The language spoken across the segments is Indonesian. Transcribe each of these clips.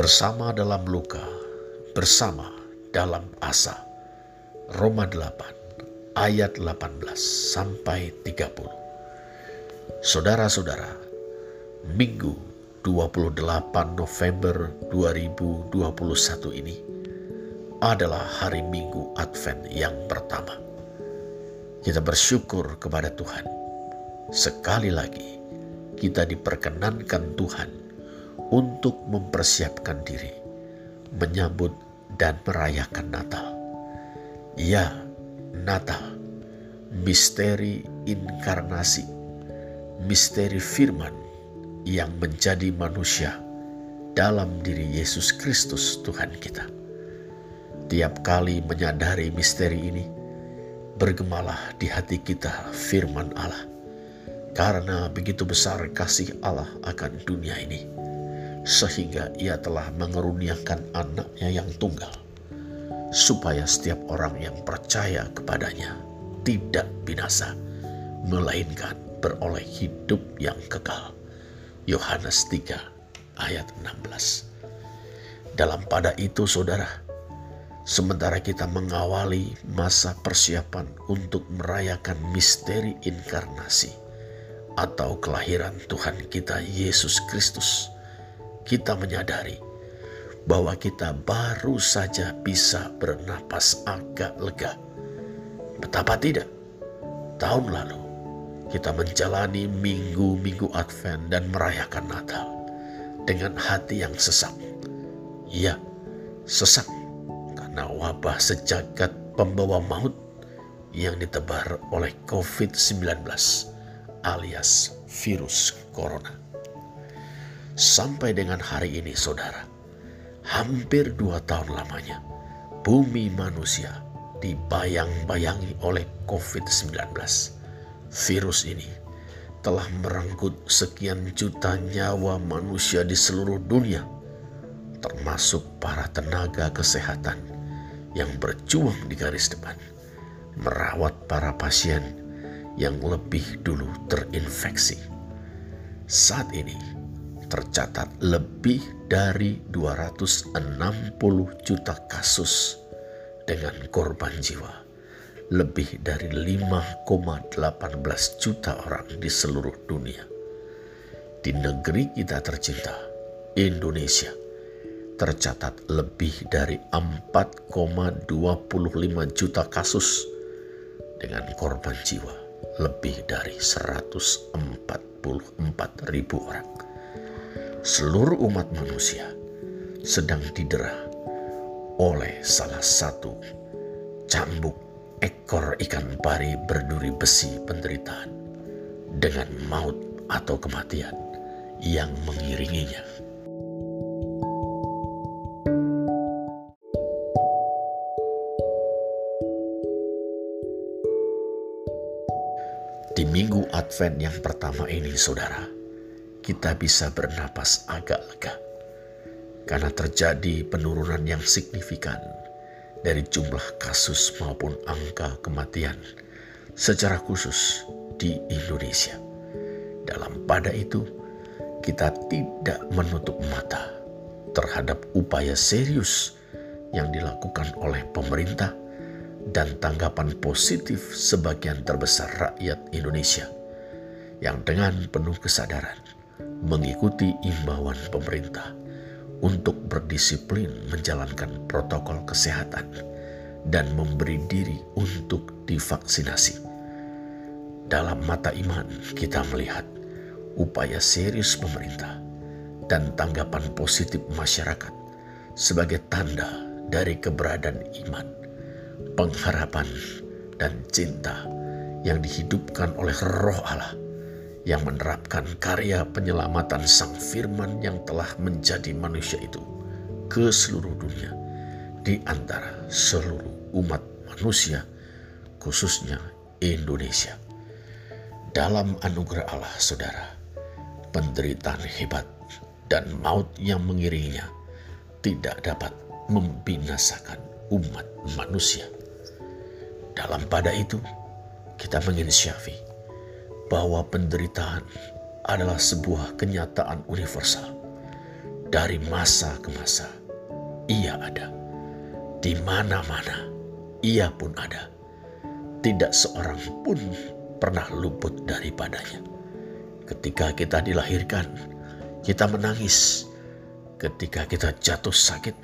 bersama dalam luka, bersama dalam asa. Roma 8 ayat 18 sampai 30. Saudara-saudara, Minggu 28 November 2021 ini adalah hari Minggu Advent yang pertama. Kita bersyukur kepada Tuhan. Sekali lagi, kita diperkenankan Tuhan untuk mempersiapkan diri, menyambut dan merayakan Natal. Ya, Natal, misteri inkarnasi, misteri firman yang menjadi manusia dalam diri Yesus Kristus Tuhan kita. Tiap kali menyadari misteri ini, bergemalah di hati kita firman Allah. Karena begitu besar kasih Allah akan dunia ini sehingga ia telah mengeruniakan anaknya yang tunggal, supaya setiap orang yang percaya kepadanya tidak binasa, melainkan beroleh hidup yang kekal. Yohanes 3 ayat 16 Dalam pada itu saudara, sementara kita mengawali masa persiapan untuk merayakan misteri inkarnasi atau kelahiran Tuhan kita Yesus Kristus, kita menyadari bahwa kita baru saja bisa bernapas agak lega. Betapa tidak, tahun lalu kita menjalani minggu-minggu Advent dan merayakan Natal dengan hati yang sesak. Iya, sesak karena wabah sejagat pembawa maut yang ditebar oleh COVID-19 alias virus corona. Sampai dengan hari ini saudara, hampir dua tahun lamanya, bumi manusia dibayang-bayangi oleh COVID-19. Virus ini telah merenggut sekian juta nyawa manusia di seluruh dunia, termasuk para tenaga kesehatan yang berjuang di garis depan, merawat para pasien yang lebih dulu terinfeksi. Saat ini, tercatat lebih dari 260 juta kasus dengan korban jiwa. Lebih dari 5,18 juta orang di seluruh dunia. Di negeri kita tercinta, Indonesia, tercatat lebih dari 4,25 juta kasus dengan korban jiwa lebih dari 144 ribu orang seluruh umat manusia sedang didera oleh salah satu cambuk ekor ikan pari berduri besi penderitaan dengan maut atau kematian yang mengiringinya. Di minggu Advent yang pertama ini, saudara, kita bisa bernapas agak lega karena terjadi penurunan yang signifikan dari jumlah kasus maupun angka kematian secara khusus di Indonesia. Dalam pada itu, kita tidak menutup mata terhadap upaya serius yang dilakukan oleh pemerintah dan tanggapan positif sebagian terbesar rakyat Indonesia yang dengan penuh kesadaran mengikuti imbauan pemerintah untuk berdisiplin menjalankan protokol kesehatan dan memberi diri untuk divaksinasi. Dalam mata iman, kita melihat upaya serius pemerintah dan tanggapan positif masyarakat sebagai tanda dari keberadaan iman, pengharapan, dan cinta yang dihidupkan oleh Roh Allah yang menerapkan karya penyelamatan Sang Firman yang telah menjadi manusia itu ke seluruh dunia di antara seluruh umat manusia, khususnya Indonesia. Dalam anugerah Allah, saudara, penderitaan hebat dan maut yang mengiringinya tidak dapat membinasakan umat manusia. Dalam pada itu, kita menginsyafi bahwa penderitaan adalah sebuah kenyataan universal dari masa ke masa. Ia ada. Di mana-mana ia pun ada. Tidak seorang pun pernah luput daripadanya. Ketika kita dilahirkan, kita menangis. Ketika kita jatuh sakit,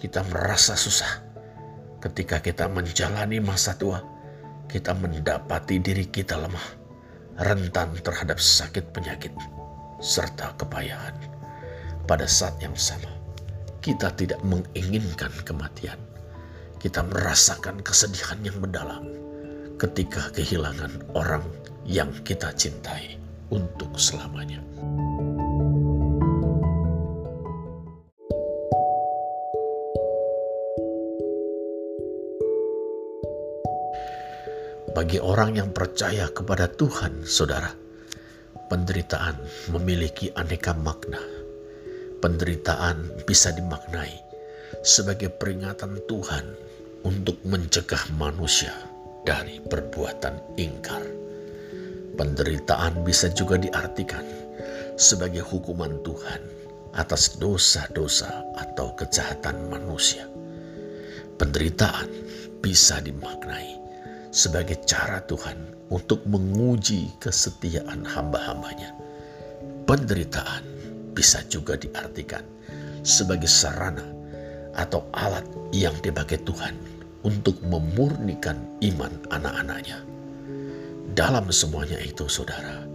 kita merasa susah. Ketika kita menjalani masa tua, kita mendapati diri kita lemah, rentan terhadap sakit penyakit, serta kepayahan. Pada saat yang sama, kita tidak menginginkan kematian. Kita merasakan kesedihan yang mendalam ketika kehilangan orang yang kita cintai untuk selamanya. Bagi orang yang percaya kepada Tuhan, saudara, penderitaan memiliki aneka makna. Penderitaan bisa dimaknai sebagai peringatan Tuhan untuk mencegah manusia dari perbuatan ingkar. Penderitaan bisa juga diartikan sebagai hukuman Tuhan atas dosa-dosa atau kejahatan manusia. Penderitaan bisa dimaknai sebagai cara Tuhan untuk menguji kesetiaan hamba-hambanya. Penderitaan bisa juga diartikan sebagai sarana atau alat yang dipakai Tuhan untuk memurnikan iman anak-anaknya. Dalam semuanya itu, saudara,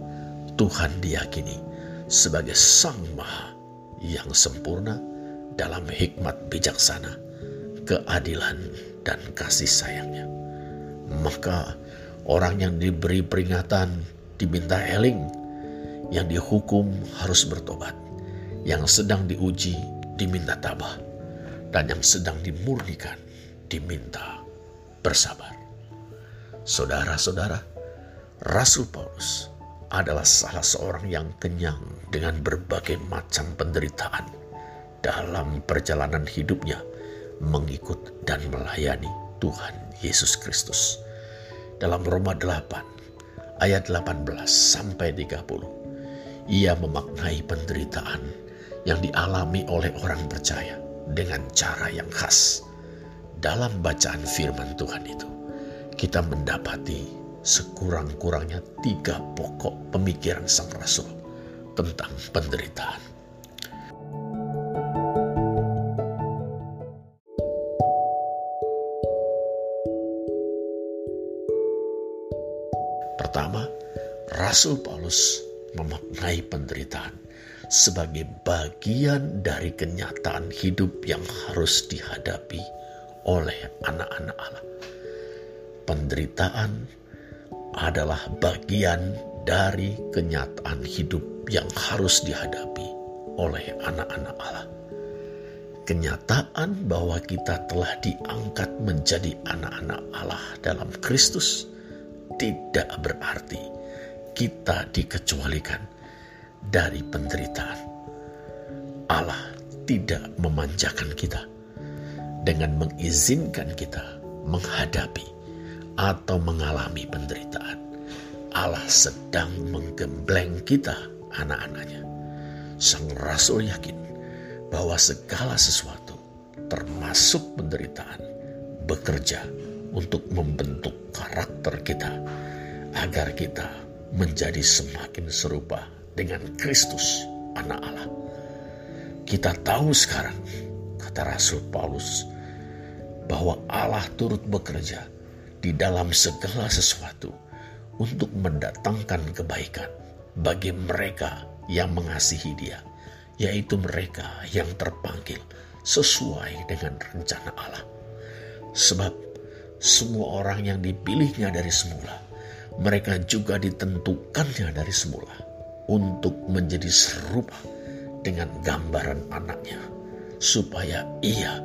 Tuhan diyakini sebagai Sang Maha yang sempurna dalam hikmat bijaksana, keadilan, dan kasih sayangnya. Maka orang yang diberi peringatan diminta eling, yang dihukum harus bertobat, yang sedang diuji diminta tabah, dan yang sedang dimurnikan diminta bersabar. Saudara-saudara, Rasul Paulus adalah salah seorang yang kenyang dengan berbagai macam penderitaan dalam perjalanan hidupnya mengikut dan melayani Tuhan Yesus Kristus. Dalam Roma 8 ayat 18 sampai 30, ia memaknai penderitaan yang dialami oleh orang percaya dengan cara yang khas dalam bacaan firman Tuhan itu, kita mendapati sekurang-kurangnya tiga pokok pemikiran sang rasul tentang penderitaan. Rasul Paulus memaknai penderitaan sebagai bagian dari kenyataan hidup yang harus dihadapi oleh anak-anak Allah. Penderitaan adalah bagian dari kenyataan hidup yang harus dihadapi oleh anak-anak Allah. Kenyataan bahwa kita telah diangkat menjadi anak-anak Allah dalam Kristus tidak berarti kita dikecualikan dari penderitaan. Allah tidak memanjakan kita dengan mengizinkan kita menghadapi atau mengalami penderitaan. Allah sedang menggembleng kita, anak-anaknya. Sang Rasul yakin bahwa segala sesuatu, termasuk penderitaan, bekerja untuk membentuk karakter kita agar kita menjadi semakin serupa dengan Kristus, anak Allah. Kita tahu sekarang, kata Rasul Paulus, bahwa Allah turut bekerja di dalam segala sesuatu untuk mendatangkan kebaikan bagi mereka yang mengasihi Dia, yaitu mereka yang terpanggil sesuai dengan rencana Allah. Sebab semua orang yang dipilihnya dari semula, mereka juga ditentukannya dari semula untuk menjadi serupa dengan gambaran anaknya, supaya ia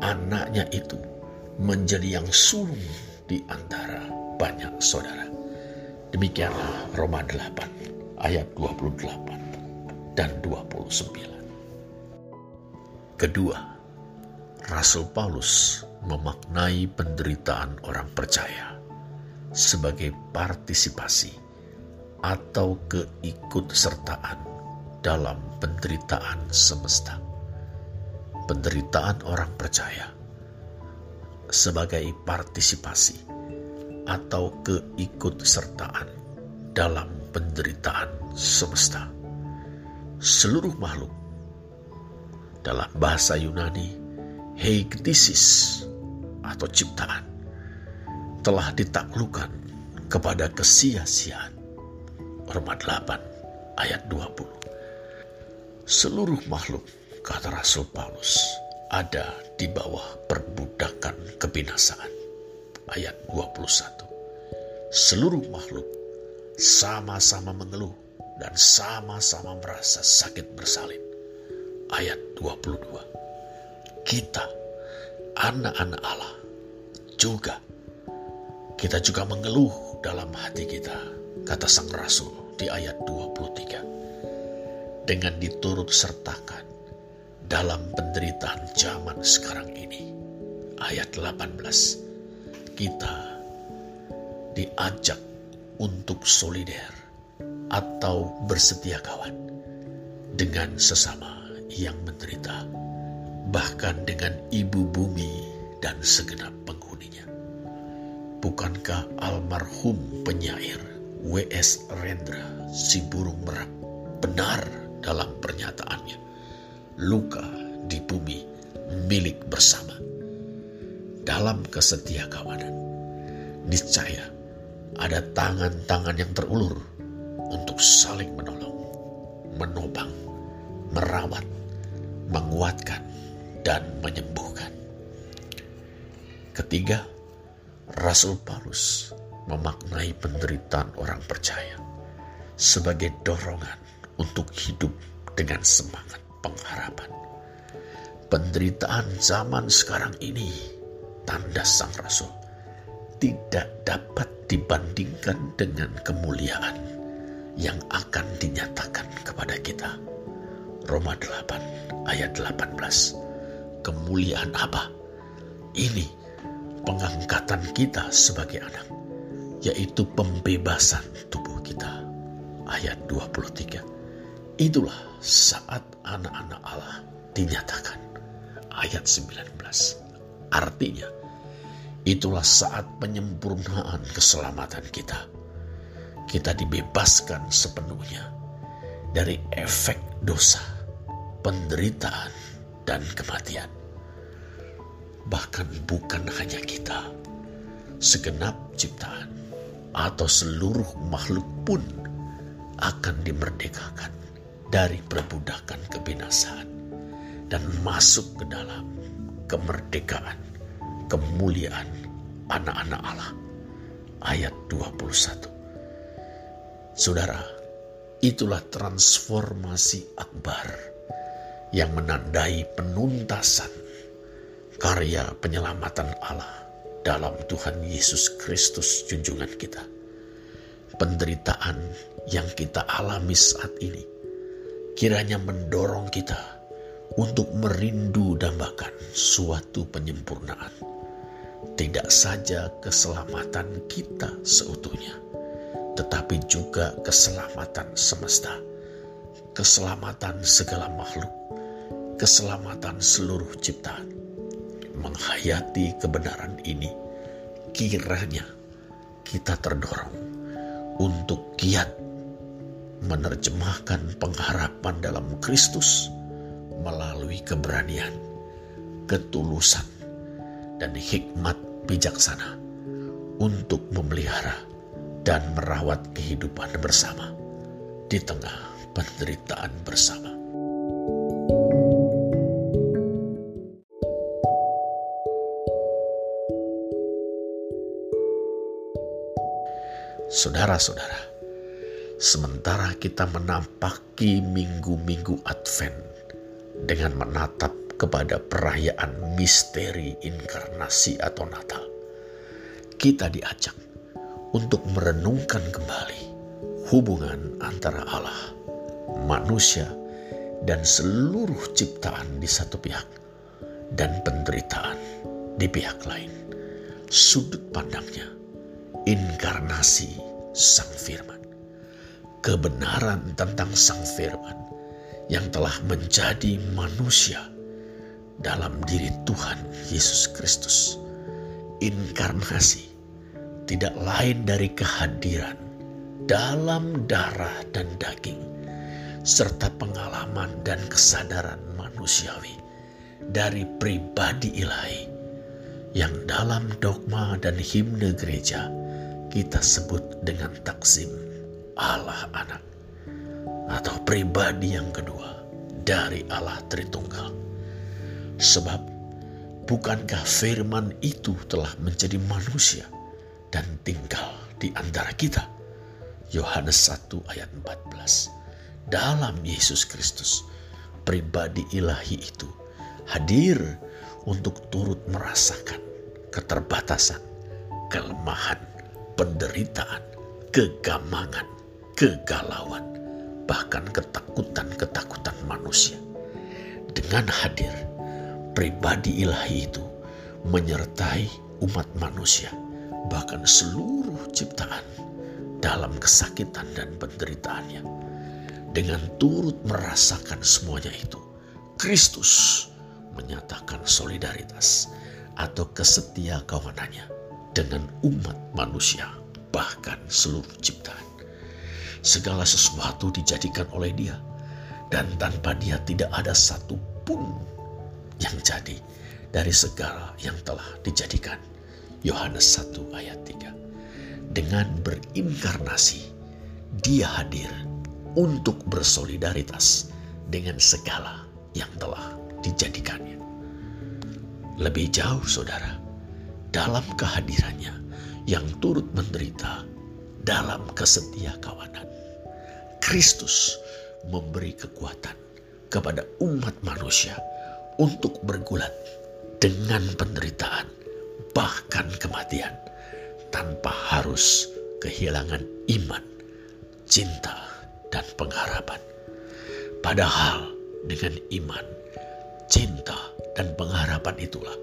anaknya itu menjadi yang sulung di antara banyak saudara. Demikianlah Roma 8 ayat 28 dan 29. Kedua, Rasul Paulus memaknai penderitaan orang percaya sebagai partisipasi atau keikutsertaan dalam penderitaan semesta penderitaan orang percaya sebagai partisipasi atau keikutsertaan dalam penderitaan semesta. Seluruh makhluk dalam bahasa Yunani heigdisis atau ciptaan telah ditaklukkan kepada kesia-siaan. Roma 8 ayat 20. Seluruh makhluk, kata Rasul Paulus, ada di bawah perbudakan kebinasaan. Ayat 21. Seluruh makhluk sama-sama mengeluh dan sama-sama merasa sakit bersalin. Ayat 22. Kita, anak-anak Allah, juga kita juga mengeluh dalam hati kita, kata Sang Rasul di ayat 23. Dengan diturut sertakan dalam penderitaan zaman sekarang ini. Ayat 18. Kita diajak untuk solider atau bersedia kawan dengan sesama yang menderita, bahkan dengan ibu bumi dan segenap penghuninya. Bukankah almarhum penyair W.S. Rendra si burung merak benar dalam pernyataannya? Luka di bumi milik bersama. Dalam kesetia kawanan, niscaya ada tangan-tangan yang terulur untuk saling menolong, menopang, merawat, menguatkan, dan menyembuhkan. Ketiga, Rasul Paulus memaknai penderitaan orang percaya sebagai dorongan untuk hidup dengan semangat pengharapan. Penderitaan zaman sekarang ini, tanda sang rasul, tidak dapat dibandingkan dengan kemuliaan yang akan dinyatakan kepada kita. Roma 8 ayat 18. Kemuliaan apa? Ini pengangkatan kita sebagai anak, yaitu pembebasan tubuh kita. Ayat 23. Itulah saat anak-anak Allah dinyatakan. Ayat 19. Artinya, itulah saat penyempurnaan keselamatan kita. Kita dibebaskan sepenuhnya dari efek dosa, penderitaan, dan kematian bahkan bukan hanya kita, segenap ciptaan atau seluruh makhluk pun akan dimerdekakan dari perbudakan kebinasaan dan masuk ke dalam kemerdekaan, kemuliaan anak-anak Allah. Ayat 21. Saudara, itulah transformasi akbar yang menandai penuntasan karya penyelamatan Allah dalam Tuhan Yesus Kristus junjungan kita. Penderitaan yang kita alami saat ini kiranya mendorong kita untuk merindu dambakan suatu penyempurnaan. Tidak saja keselamatan kita seutuhnya, tetapi juga keselamatan semesta, keselamatan segala makhluk, keselamatan seluruh ciptaan menghayati kebenaran ini, kiranya kita terdorong untuk giat menerjemahkan pengharapan dalam Kristus melalui keberanian, ketulusan, dan hikmat bijaksana untuk memelihara dan merawat kehidupan bersama di tengah penderitaan bersama. Saudara-saudara, sementara kita menampaki minggu-minggu Advent dengan menatap kepada perayaan misteri inkarnasi atau Natal, kita diajak untuk merenungkan kembali hubungan antara Allah, manusia, dan seluruh ciptaan di satu pihak, dan penderitaan di pihak lain. Sudut pandangnya, inkarnasi Sang Firman. Kebenaran tentang Sang Firman yang telah menjadi manusia dalam diri Tuhan Yesus Kristus. Inkarnasi tidak lain dari kehadiran dalam darah dan daging, serta pengalaman dan kesadaran manusiawi dari pribadi ilahi yang dalam dogma dan himne gereja kita sebut dengan taksim Allah anak atau pribadi yang kedua dari Allah Tritunggal. Sebab bukankah firman itu telah menjadi manusia dan tinggal di antara kita? Yohanes 1 ayat 14. Dalam Yesus Kristus, pribadi ilahi itu hadir untuk turut merasakan keterbatasan, kelemahan, penderitaan, kegamangan, kegalauan, bahkan ketakutan-ketakutan manusia. Dengan hadir, pribadi ilahi itu menyertai umat manusia, bahkan seluruh ciptaan dalam kesakitan dan penderitaannya. Dengan turut merasakan semuanya itu, Kristus menyatakan solidaritas atau kesetia kawanannya dengan umat manusia, bahkan seluruh ciptaan. Segala sesuatu dijadikan oleh dia, dan tanpa dia tidak ada satu pun yang jadi dari segala yang telah dijadikan. Yohanes 1 ayat 3. Dengan berinkarnasi, dia hadir untuk bersolidaritas dengan segala yang telah dijadikannya. Lebih jauh saudara, dalam kehadirannya yang turut menderita dalam kesetia kawanan. Kristus memberi kekuatan kepada umat manusia untuk bergulat dengan penderitaan, bahkan kematian, tanpa harus kehilangan iman, cinta, dan pengharapan. Padahal dengan iman, cinta, dan pengharapan itulah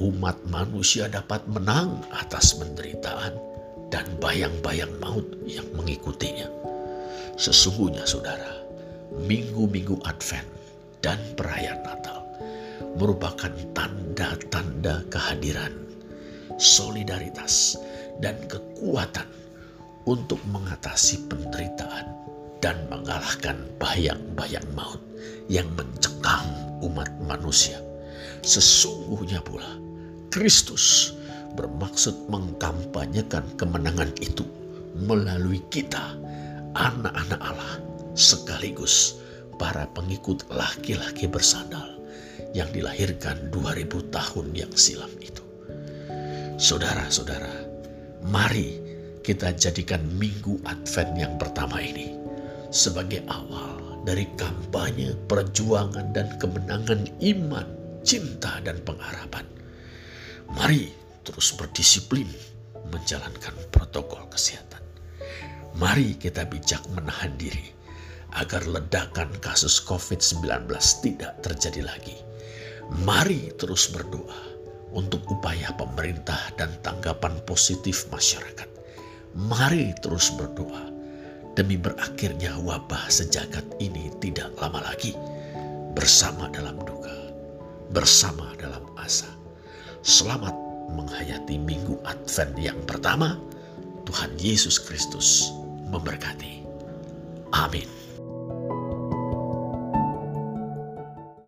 umat manusia dapat menang atas penderitaan dan bayang-bayang maut yang mengikutinya. Sesungguhnya saudara, minggu-minggu Advent dan perayaan Natal merupakan tanda-tanda kehadiran, solidaritas, dan kekuatan untuk mengatasi penderitaan dan mengalahkan bayang-bayang maut yang mencekam umat manusia. Sesungguhnya pula, Kristus bermaksud mengkampanyekan kemenangan itu melalui kita, anak-anak Allah, sekaligus para pengikut laki-laki bersandal yang dilahirkan 2000 tahun yang silam itu. Saudara-saudara, mari kita jadikan minggu Advent yang pertama ini sebagai awal dari kampanye, perjuangan, dan kemenangan iman, cinta, dan pengharapan. Mari terus berdisiplin menjalankan protokol kesehatan. Mari kita bijak menahan diri agar ledakan kasus COVID-19 tidak terjadi lagi. Mari terus berdoa untuk upaya pemerintah dan tanggapan positif masyarakat. Mari terus berdoa demi berakhirnya wabah sejagat ini tidak lama lagi. Bersama dalam duka, bersama dalam asa. Selamat menghayati minggu Advent yang pertama. Tuhan Yesus Kristus memberkati. Amin.